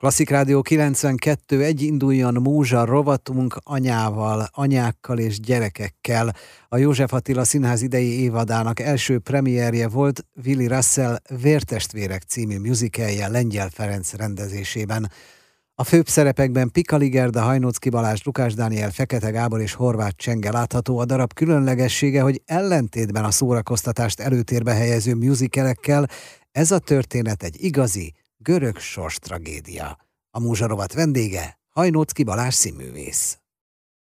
Klasszik Rádió 92 egy induljon múzsa rovatunk anyával, anyákkal és gyerekekkel. A József Attila Színház idei évadának első premierje volt Willy Russell Vértestvérek című musicalje Lengyel Ferenc rendezésében. A főbb szerepekben Pikali Gerda, Hajnócki Balázs, Lukás Dániel, Fekete Gábor és Horváth Csenge látható a darab különlegessége, hogy ellentétben a szórakoztatást előtérbe helyező musicalekkel ez a történet egy igazi, görög sors tragédia. A múzsarovat vendége Hajnócki Balázs színművész.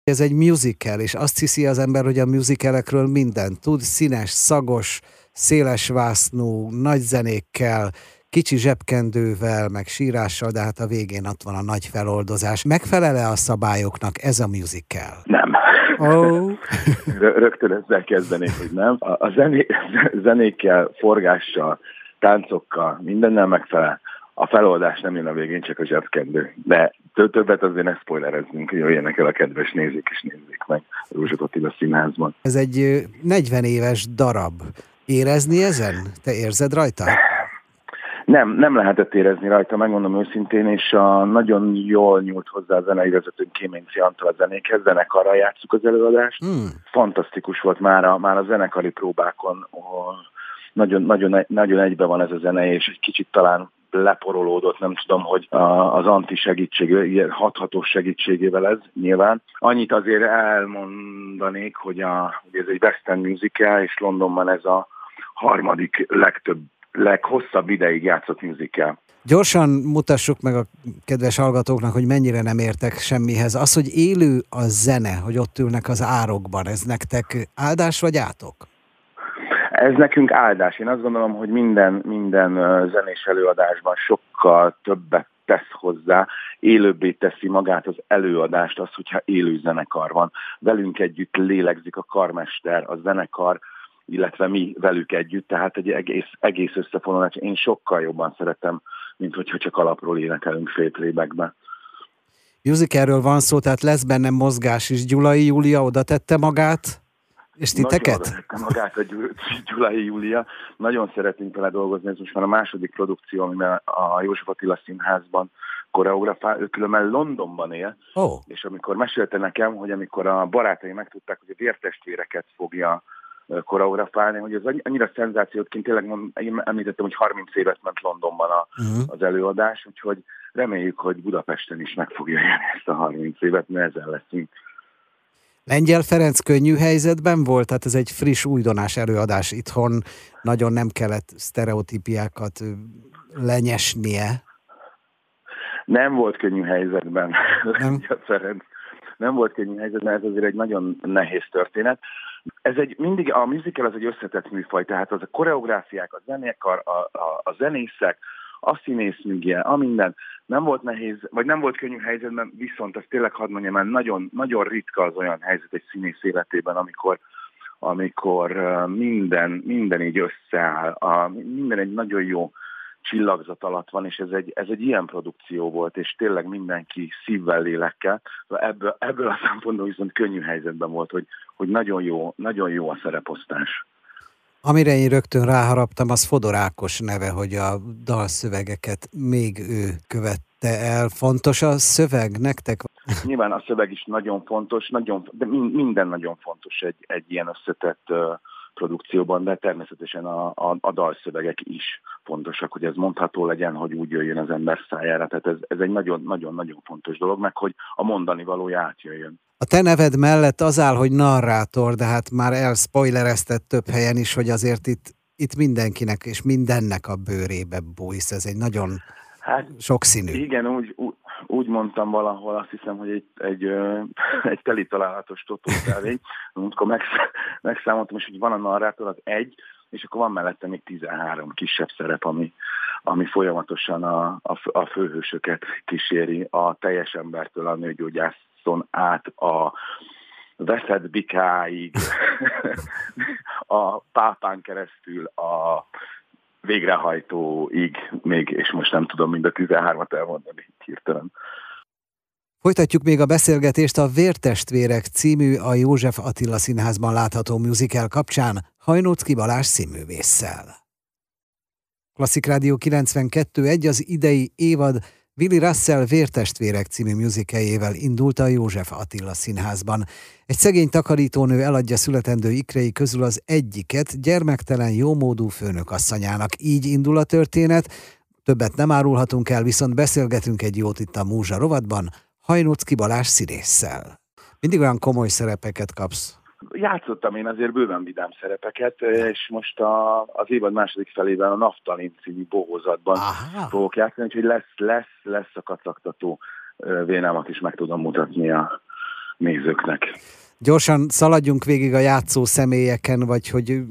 Ez egy musical, és azt hiszi az ember, hogy a musicalekről mindent tud, színes, szagos, széles vásznú, nagy zenékkel, kicsi zsebkendővel, meg sírással, de hát a végén ott van a nagy feloldozás. Megfelele a szabályoknak ez a musical? Nem. Oh. Rögtön ezzel kezdenék, hogy nem. A zené, zenékkel, forgással, táncokkal, mindennel megfelel. A feloldás nem jön a végén, csak a zsebkendő. De többet azért ne spoilerezzünk, hogy jöjjenek el a kedves nézők, és nézzék meg Rózsat Attila színházban. Ez egy 40 éves darab. Érezni ezen? Te érzed rajta? Nem, nem lehetett érezni rajta, megmondom őszintén, és a nagyon jól nyúlt hozzá a zenei vezetőnk Kéményci Antal a zenékhez, zenekarral játszuk az előadást. Hmm. Fantasztikus volt már a, már a zenekari próbákon, nagyon, nagyon, nagyon egybe van ez a zene, és egy kicsit talán leporolódott, nem tudom, hogy az anti segítség, ilyen hathatós segítségével ez nyilván. Annyit azért elmondanék, hogy, a, ez egy western musical, és Londonban ez a harmadik legtöbb, leghosszabb ideig játszott musical. Gyorsan mutassuk meg a kedves hallgatóknak, hogy mennyire nem értek semmihez. Az, hogy élő a zene, hogy ott ülnek az árokban, ez nektek áldás vagy átok? Ez nekünk áldás. Én azt gondolom, hogy minden, minden zenés előadásban sokkal többet tesz hozzá, élőbbé teszi magát az előadást, az, hogyha élő zenekar van. Velünk együtt lélegzik a karmester, a zenekar, illetve mi velük együtt, tehát egy egész, egész összefonulás. Én sokkal jobban szeretem, mint hogyha csak alapról énekelünk félplébekbe. Musicalről van szó, tehát lesz benne mozgás is. Gyulai Júlia oda tette magát és titeket? Nagyon magát a Gyulai Júlia. Nagyon szeretnénk vele dolgozni, ez most már a második produkció, amiben a József Attila Színházban koreografál, ő különben Londonban él, oh. és amikor mesélte nekem, hogy amikor a barátai megtudták, hogy a vértestvéreket fogja koreografálni, hogy ez annyira szenzációtként, tényleg én említettem, hogy 30 évet ment Londonban a, uh-huh. az előadás, úgyhogy reméljük, hogy Budapesten is meg fogja élni ezt a 30 évet, ezzel leszünk Lengyel Ferenc könnyű helyzetben volt, tehát ez egy friss újdonás előadás itthon, nagyon nem kellett sztereotípiákat lenyesnie. Nem volt könnyű helyzetben nem? Ferenc. Nem volt könnyű helyzetben, ez azért egy nagyon nehéz történet. Ez egy, mindig a musical az egy összetett műfaj, tehát az a koreográfiák, a zenékar, a, a, a zenészek, a színésznügye, a minden. Nem volt nehéz, vagy nem volt könnyű helyzetben, viszont azt tényleg hadd mondjam mert nagyon, nagyon ritka az olyan helyzet egy színész életében, amikor amikor minden, minden így összeáll, a, minden egy nagyon jó csillagzat alatt van, és ez egy, ez egy ilyen produkció volt, és tényleg mindenki szívvel, lélekkel. Ebből, ebből a szempontból viszont könnyű helyzetben volt, hogy, hogy nagyon, jó, nagyon jó a szereposztás. Amire én rögtön ráharaptam, az Fodor Ákos neve, hogy a dalszövegeket még ő követte el. Fontos a szöveg nektek? Nyilván a szöveg is nagyon fontos, nagyon, de minden nagyon fontos egy, egy ilyen összetett produkcióban, de természetesen a, a, a dalszövegek is fontosak, hogy ez mondható legyen, hogy úgy jöjjön az ember szájára. Tehát ez, ez egy nagyon-nagyon-nagyon fontos dolog, meg hogy a mondani valója átjöjjön. A te neved mellett az áll, hogy narrátor, de hát már elspoilereztett több helyen is, hogy azért itt, itt mindenkinek és mindennek a bőrébe bújsz. Ez egy nagyon hát, sokszínű. Igen, úgy, úgy, úgy mondtam valahol, azt hiszem, hogy egy, egy, egy teli találatos totókávény, amikor megsz, megszámoltam, és hogy van a narrátor, az egy, és akkor van mellette még 13 kisebb szerep, ami, ami folyamatosan a, a, a főhősöket kíséri, a teljes embertől a nőgyógyászon át a veszett bikáig, a pápán keresztül a végrehajtóig még, és most nem tudom mind a 13-at elmondani hirtelen. Folytatjuk még a beszélgetést a Vértestvérek című a József Attila Színházban látható musical kapcsán Hajnócki Balázs színművésszel. Klasszik Rádió 92.1 az idei évad Willy Russell Vértestvérek című műzikeljével indult a József Attila színházban. Egy szegény takarítónő eladja születendő ikrei közül az egyiket gyermektelen jómódú főnökasszonyának. Így indul a történet, többet nem árulhatunk el, viszont beszélgetünk egy jót itt a Múzsa rovatban, Hajnócki Balázs színésszel. Mindig olyan komoly szerepeket kapsz. Játszottam én azért bőven vidám szerepeket, és most a, az évad második felében a Naftalin című bohózatban Aha. fogok játszani, úgyhogy lesz, lesz, lesz a kacagtató vénámat is meg tudom mutatni a nézőknek. Gyorsan szaladjunk végig a játszó személyeken, vagy hogy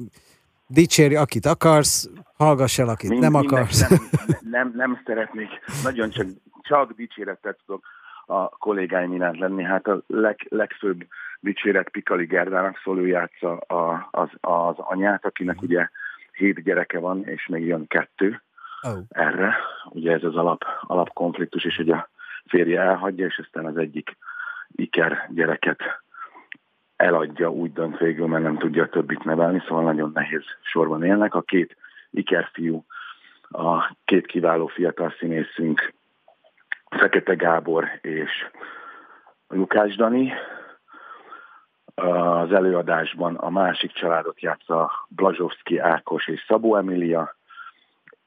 dicsérj, akit akarsz, hallgass el, akit Mind, nem akarsz. Nem, nem, nem szeretnék, nagyon csak, csak dicséretet tudok a kollégáim iránt lenni. Hát a leg, legfőbb dicséret Pikali Gerdának szól, ő játsza a, az, az anyát, akinek ugye hét gyereke van, és még jön kettő oh. erre. Ugye ez az alap, alapkonfliktus, és ugye a férje elhagyja, és aztán az egyik iker gyereket eladja, úgy dönt végül, mert nem tudja a többit nevelni, szóval nagyon nehéz sorban élnek. A két ikerfiú, a két kiváló fiatal színészünk, Fekete Gábor és Lukács Dani, az előadásban a másik családot játsza Blazsovszki Ákos és Szabó Emilia,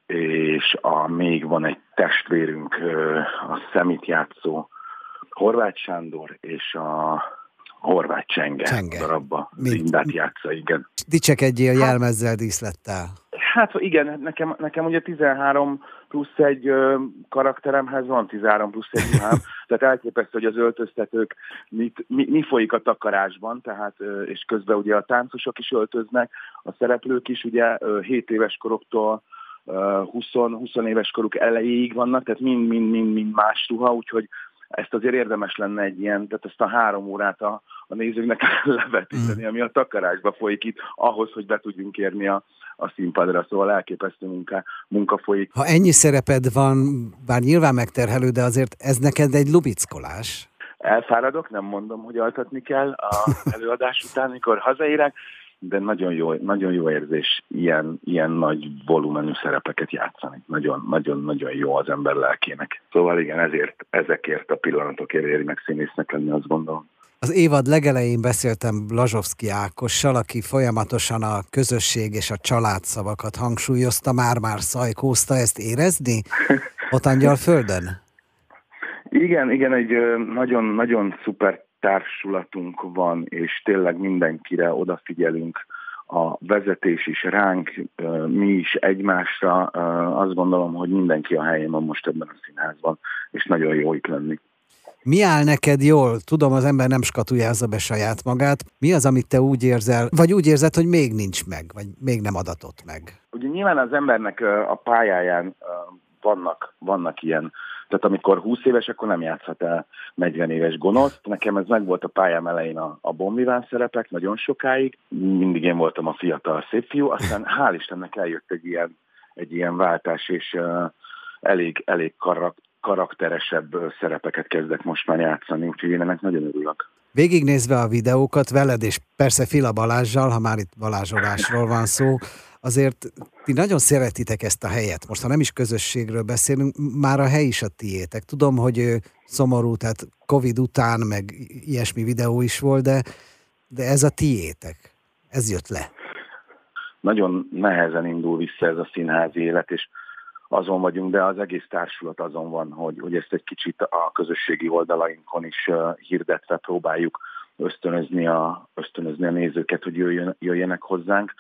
és a, még van egy testvérünk, a szemit játszó Horváth Sándor, és a Horváth Csenge, Csenge. darabba Lindát játsza, igen. Dicsekedjél jelmezzel, díszlettel. Hát igen, nekem, nekem ugye 13 plusz egy ö, karakteremhez van 13 plusz egy ruhám, tehát elképesztő, hogy az öltöztetők mit, mi, mi folyik a takarásban, tehát, ö, és közben ugye a táncosok is öltöznek, a szereplők is ugye ö, 7 éves koroktól 20, 20 éves koruk elejéig vannak, tehát mind-mind-mind más ruha, úgyhogy ezt azért érdemes lenne egy ilyen, tehát ezt a három órát a, a nézőknek levetíteni, mm. ami a takarásba folyik itt, ahhoz, hogy be tudjunk érni a, a színpadra, szóval elképesztő munka, munka folyik. Ha ennyi szereped van, bár nyilván megterhelő, de azért ez neked egy lubickolás. Elfáradok, nem mondom, hogy altatni kell a előadás után, mikor hazaérek, de nagyon jó, nagyon jó érzés ilyen, ilyen nagy volumenű szerepeket játszani. Nagyon, nagyon, nagyon jó az ember lelkének. Szóval igen, ezért, ezekért a pillanatokért éri meg színésznek lenni, azt gondolom. Az évad legelején beszéltem Lazsovszki Ákossal, aki folyamatosan a közösség és a család szavakat hangsúlyozta, már-már szajkózta, ezt érezni? Ott angyal földön? Igen, igen, egy nagyon-nagyon szuper társulatunk van, és tényleg mindenkire odafigyelünk, a vezetés is ránk, mi is egymásra. Azt gondolom, hogy mindenki a helyén van most ebben a színházban, és nagyon jó itt lenni. Mi áll neked jól? Tudom, az ember nem skatujázza be saját magát. Mi az, amit te úgy érzel, vagy úgy érzed, hogy még nincs meg, vagy még nem adatott meg? Ugye nyilván az embernek a pályáján vannak, vannak ilyen tehát amikor 20 éves, akkor nem játszhat el 40 éves gonoszt. Nekem ez meg volt a pályám elején a, a bombiván szerepek nagyon sokáig. Mindig én voltam a fiatal szép fiú, aztán hál' Istennek eljött egy ilyen, egy ilyen váltás, és uh, elég, elég karak, karakteresebb szerepeket kezdek most már játszani, úgyhogy én ennek nagyon örülök. Végignézve a videókat veled, és persze Fila Balázsjal, ha már itt balázsolásról van szó, azért ti nagyon szeretitek ezt a helyet. Most, ha nem is közösségről beszélünk, már a hely is a tiétek. Tudom, hogy szomorú, tehát Covid után, meg ilyesmi videó is volt, de, de ez a tiétek. Ez jött le. Nagyon nehezen indul vissza ez a színházi élet, és azon vagyunk, de az egész társulat azon van, hogy, hogy ezt egy kicsit a közösségi oldalainkon is hirdetve próbáljuk ösztönözni a, ösztönözni a nézőket, hogy jöjjön, jöjjenek hozzánk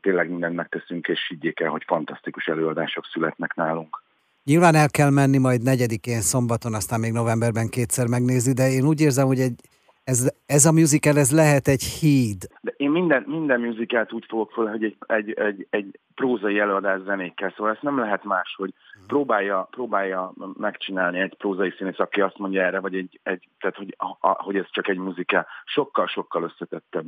tényleg mindent megteszünk, és higgyék el, hogy fantasztikus előadások születnek nálunk. Nyilván el kell menni majd negyedikén szombaton, aztán még novemberben kétszer megnézni, de én úgy érzem, hogy egy, ez, ez a musical, ez lehet egy híd. De én minden, minden musicalt úgy fogok fel, hogy egy, egy, egy, egy prózai előadás zenékkel, szóval ezt nem lehet más, hogy próbálja, próbálja megcsinálni egy prózai színész, aki azt mondja erre, vagy egy, egy tehát hogy, a, hogy ez csak egy muzikál, sokkal-sokkal összetettebb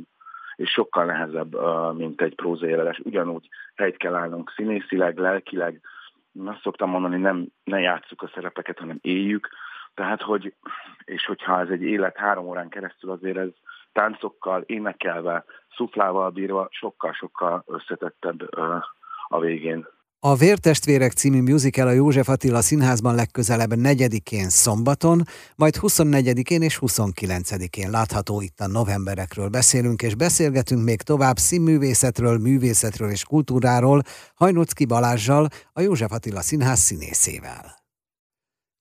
és sokkal nehezebb, mint egy prózai előadás. Ugyanúgy helyt kell állnunk színészileg, lelkileg. Azt szoktam mondani, nem ne játsszuk a szerepeket, hanem éljük. Tehát, hogy, és hogyha ez egy élet három órán keresztül, azért ez táncokkal, énekelve, szuflával bírva sokkal-sokkal összetettebb a végén. A Vértestvérek című musical a József Attila Színházban legközelebb 4-én szombaton, majd 24-én és 29-én látható itt a novemberekről beszélünk, és beszélgetünk még tovább színművészetről, művészetről és kultúráról Hajnocki Balázsjal, a József Attila Színház színészével.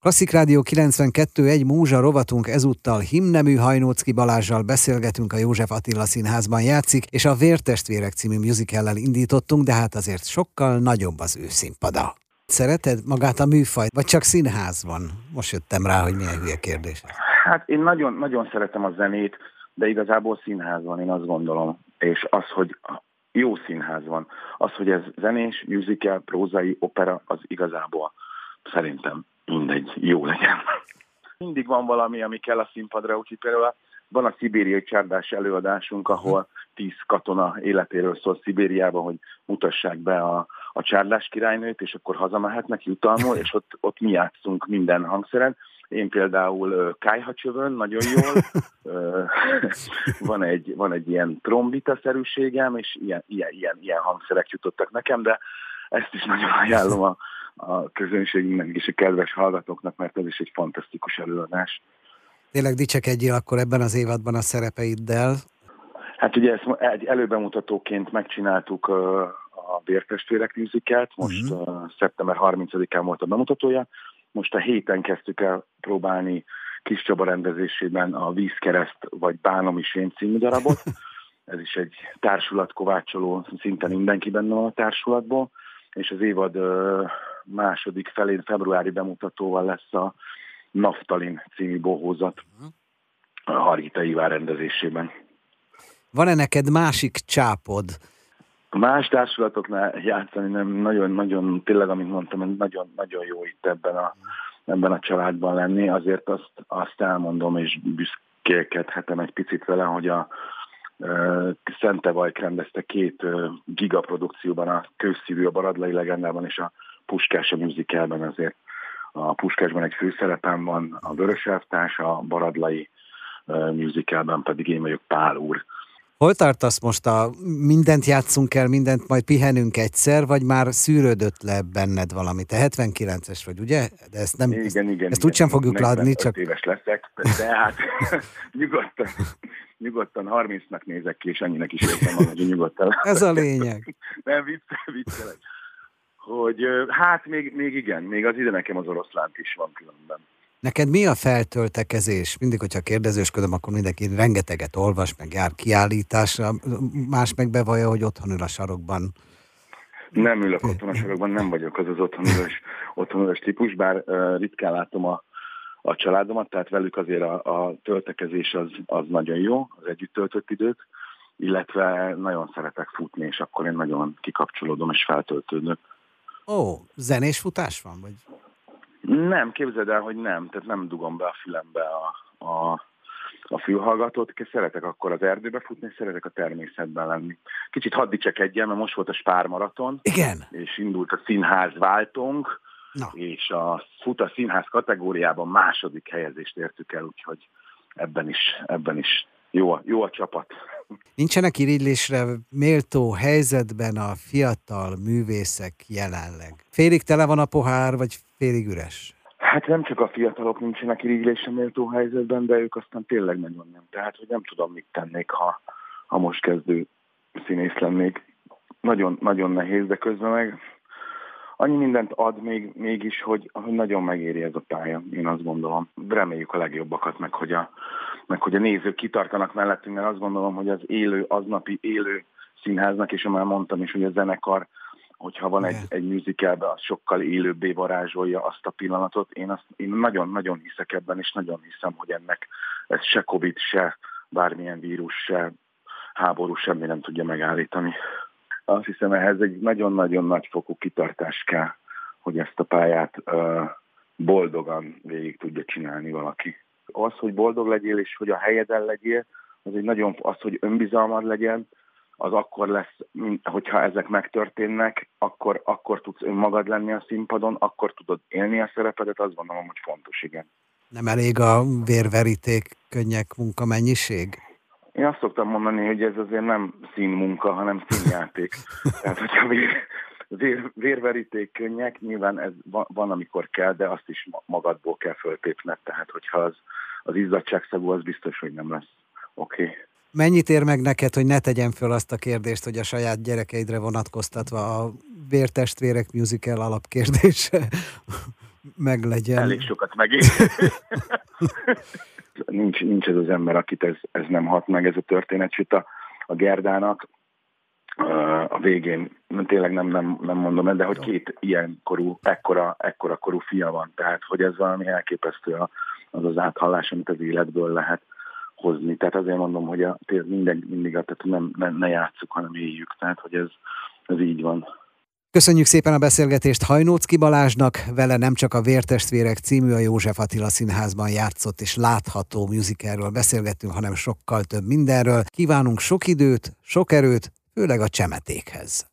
Klasszik Rádió 92.1 Múzsa rovatunk ezúttal himnemű Hajnócki Balázsjal beszélgetünk a József Attila Színházban játszik, és a Vértestvérek című musicallel indítottunk, de hát azért sokkal nagyobb az ő színpada. Szereted magát a műfajt, vagy csak színház van? Most jöttem rá, hogy milyen hülye kérdés. Hát én nagyon, nagyon szeretem a zenét, de igazából színház van, én azt gondolom. És az, hogy jó színház van. Az, hogy ez zenés, musical, prózai, opera, az igazából szerintem mindegy, jó legyen. Mindig van valami, ami kell a színpadra, úgyhogy például van a szibériai csárdás előadásunk, ahol tíz katona életéről szól Szibériába, hogy mutassák be a, a csárdás királynőt, és akkor hazamehetnek jutalmul, és ott, ott mi játszunk minden hangszeren. Én például kájhacsövön, nagyon jól, van egy, van egy ilyen trombita-szerűségem, és ilyen, ilyen, ilyen, ilyen hangszerek jutottak nekem, de ezt is nagyon ajánlom a, a közönségünknek és a kedves hallgatóknak, mert ez is egy fantasztikus előadás. Tényleg dicsekedjél akkor ebben az évadban a szerepeiddel. Hát ugye ezt egy előbemutatóként megcsináltuk a Bértestvérek musicalt, most uh-huh. szeptember 30-án volt a bemutatója, most a héten kezdtük el próbálni Kis Csaba rendezésében a Vízkereszt vagy Bánom is én című darabot. Ez is egy társulat kovácsoló, szinte mindenki benne van a társulatból, és az évad második felén februári bemutatóval lesz a Naftalin című bohózat a Hargita Ivár rendezésében. Van-e neked másik csápod? Más társulatoknál játszani nem nagyon-nagyon, tényleg, amit mondtam, nagyon-nagyon jó itt ebben a, ebben a családban lenni. Azért azt, azt elmondom, és büszkélkedhetem egy picit vele, hogy a Szentevajk rendezte két gigaprodukcióban, a Kőszívű, a Baradlai legendában és a Puskás a musicalben azért a Puskásban egy főszerepem van, a Vörös Elvtárs, a Baradlai uh, musicalben pedig én vagyok Pál úr. Hol tartasz most a mindent játszunk el, mindent majd pihenünk egyszer, vagy már szűrődött le benned valami? Te 79-es vagy, ugye? De ezt nem, igen, ezt, igen, ezt úgysem fogjuk látni, csak... éves leszek, de hát nyugodtan, nyugodtan 30-nak nézek ki, és annyinek is értem hogy nyugodtan. Ez a lényeg. nem, viccelek, viccelek hogy hát még, még igen, még az ide nekem az oroszlánt is van különben. Neked mi a feltöltekezés? Mindig, hogyha kérdezősködöm, akkor mindenki rengeteget olvas, meg jár kiállításra, más meg bevallja, hogy otthon ül a sarokban. Nem ülök otthon a sarokban, nem vagyok az az otthonülős, otthonülős típus, bár uh, ritkán látom a, a családomat, tehát velük azért a, a töltekezés az, az nagyon jó, az együtt töltött idők, illetve nagyon szeretek futni, és akkor én nagyon kikapcsolódom és feltöltődök. Ó, zenés futás van? Vagy? Nem, képzeld el, hogy nem. Tehát nem dugom be a fülembe a, a, a fülhallgatót. Szeretek akkor az erdőbe futni, szeretek a természetben lenni. Kicsit hadd dicsekedjen, mert most volt a Spár maraton. Igen. És indult a színház váltónk. Na. És a fut a színház kategóriában második helyezést értük el, úgyhogy ebben is, ebben is jó a, jó a csapat. Nincsenek irigylésre méltó helyzetben a fiatal művészek jelenleg? Félig tele van a pohár, vagy félig üres? Hát nem csak a fiatalok nincsenek irigylésre méltó helyzetben, de ők aztán tényleg nagyon nem. Tehát, hogy nem tudom, mit tennék, ha, ha most kezdő színész lennék. Nagyon, nagyon nehéz, de közben meg annyi mindent ad még, mégis, hogy, hogy nagyon megéri ez a pálya, én azt gondolom. Reméljük a legjobbakat, meg hogy a, meg hogy a nézők kitartanak mellettünk, mert azt gondolom, hogy az élő, aznapi élő színháznak, és már mondtam is, hogy a zenekar, hogyha van egy, egy musicalbe, az sokkal élőbbé varázsolja azt a pillanatot. Én, azt, én nagyon-nagyon hiszek ebben, és nagyon hiszem, hogy ennek ez se Covid, se bármilyen vírus, se háború semmi nem tudja megállítani. Azt hiszem, ehhez egy nagyon-nagyon nagy fokú kitartás kell, hogy ezt a pályát uh, boldogan végig tudja csinálni valaki az, hogy boldog legyél, és hogy a helyeden legyél, az egy nagyon, az, hogy önbizalmad legyen, az akkor lesz, hogyha ezek megtörténnek, akkor, akkor tudsz önmagad lenni a színpadon, akkor tudod élni a szerepedet, azt gondolom, hogy fontos, igen. Nem elég a vérveríték, könnyek munkamennyiség? Én azt szoktam mondani, hogy ez azért nem színmunka, hanem színjáték. Tehát, hogyha vér, vér, vérveríték könnyek, nyilván ez van, van, amikor kell, de azt is magadból kell föltépned, tehát hogyha az, az izzadságszagú, az biztos, hogy nem lesz oké. Okay. Mennyit ér meg neked, hogy ne tegyen föl azt a kérdést, hogy a saját gyerekeidre vonatkoztatva a Vértestvérek musical alapkérdése meglegyen? Elég sokat megint. nincs, nincs ez az ember, akit ez, ez nem hat meg, ez a történet, sőt a, a Gerdának a végén, tényleg nem, nem, nem mondom el, de hogy két ilyen korú, ekkora, ekkora korú fia van, tehát hogy ez valami elképesztő az az áthallás, amit az életből lehet hozni. Tehát azért mondom, hogy a, minden, mindig a, tehát nem, ne, ne játsszuk, hanem éljük. Tehát, hogy ez, ez így van. Köszönjük szépen a beszélgetést Hajnócki Balázsnak, vele nem csak a Vértestvérek című a József Attila Színházban játszott és látható musicalről beszélgettünk, hanem sokkal több mindenről. Kívánunk sok időt, sok erőt, főleg a csemetékhez.